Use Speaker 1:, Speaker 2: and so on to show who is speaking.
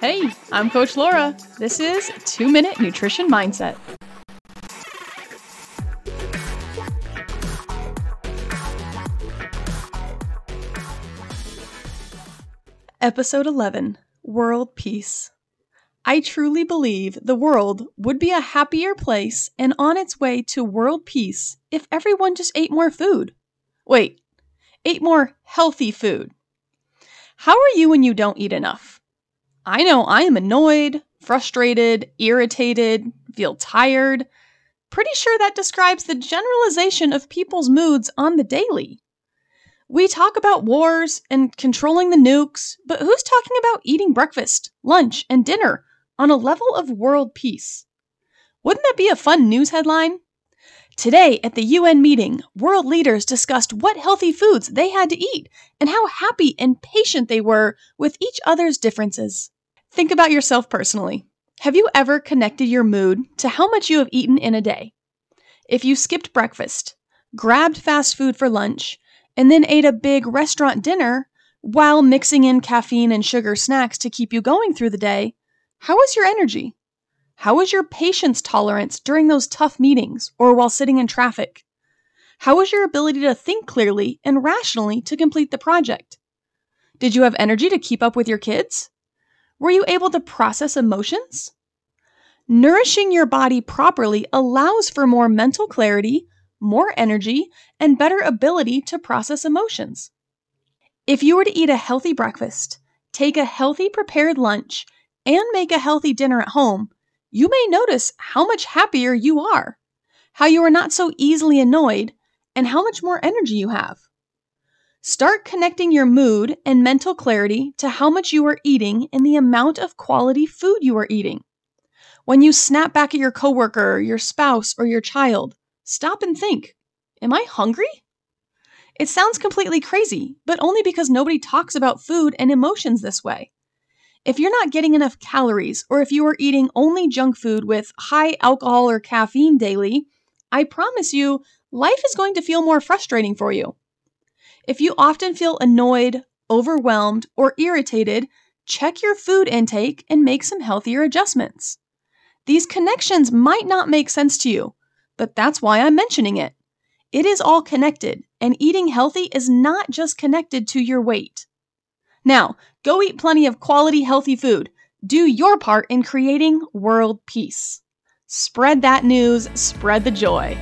Speaker 1: Hey, I'm Coach Laura. This is Two Minute Nutrition Mindset. Episode 11 World Peace. I truly believe the world would be a happier place and on its way to world peace if everyone just ate more food. Wait, ate more healthy food. How are you when you don't eat enough? I know I am annoyed, frustrated, irritated, feel tired. Pretty sure that describes the generalization of people's moods on the daily. We talk about wars and controlling the nukes, but who's talking about eating breakfast, lunch, and dinner on a level of world peace? Wouldn't that be a fun news headline? Today, at the UN meeting, world leaders discussed what healthy foods they had to eat and how happy and patient they were with each other's differences. Think about yourself personally. Have you ever connected your mood to how much you have eaten in a day? If you skipped breakfast, grabbed fast food for lunch, and then ate a big restaurant dinner while mixing in caffeine and sugar snacks to keep you going through the day, how was your energy? How was your patience tolerance during those tough meetings or while sitting in traffic? How was your ability to think clearly and rationally to complete the project? Did you have energy to keep up with your kids? Were you able to process emotions? Nourishing your body properly allows for more mental clarity, more energy, and better ability to process emotions. If you were to eat a healthy breakfast, take a healthy prepared lunch, and make a healthy dinner at home, you may notice how much happier you are, how you are not so easily annoyed, and how much more energy you have. Start connecting your mood and mental clarity to how much you are eating and the amount of quality food you are eating. When you snap back at your coworker, your spouse, or your child, stop and think Am I hungry? It sounds completely crazy, but only because nobody talks about food and emotions this way. If you're not getting enough calories, or if you are eating only junk food with high alcohol or caffeine daily, I promise you, life is going to feel more frustrating for you. If you often feel annoyed, overwhelmed, or irritated, check your food intake and make some healthier adjustments. These connections might not make sense to you, but that's why I'm mentioning it. It is all connected, and eating healthy is not just connected to your weight. Now, go eat plenty of quality, healthy food. Do your part in creating world peace. Spread that news, spread the joy.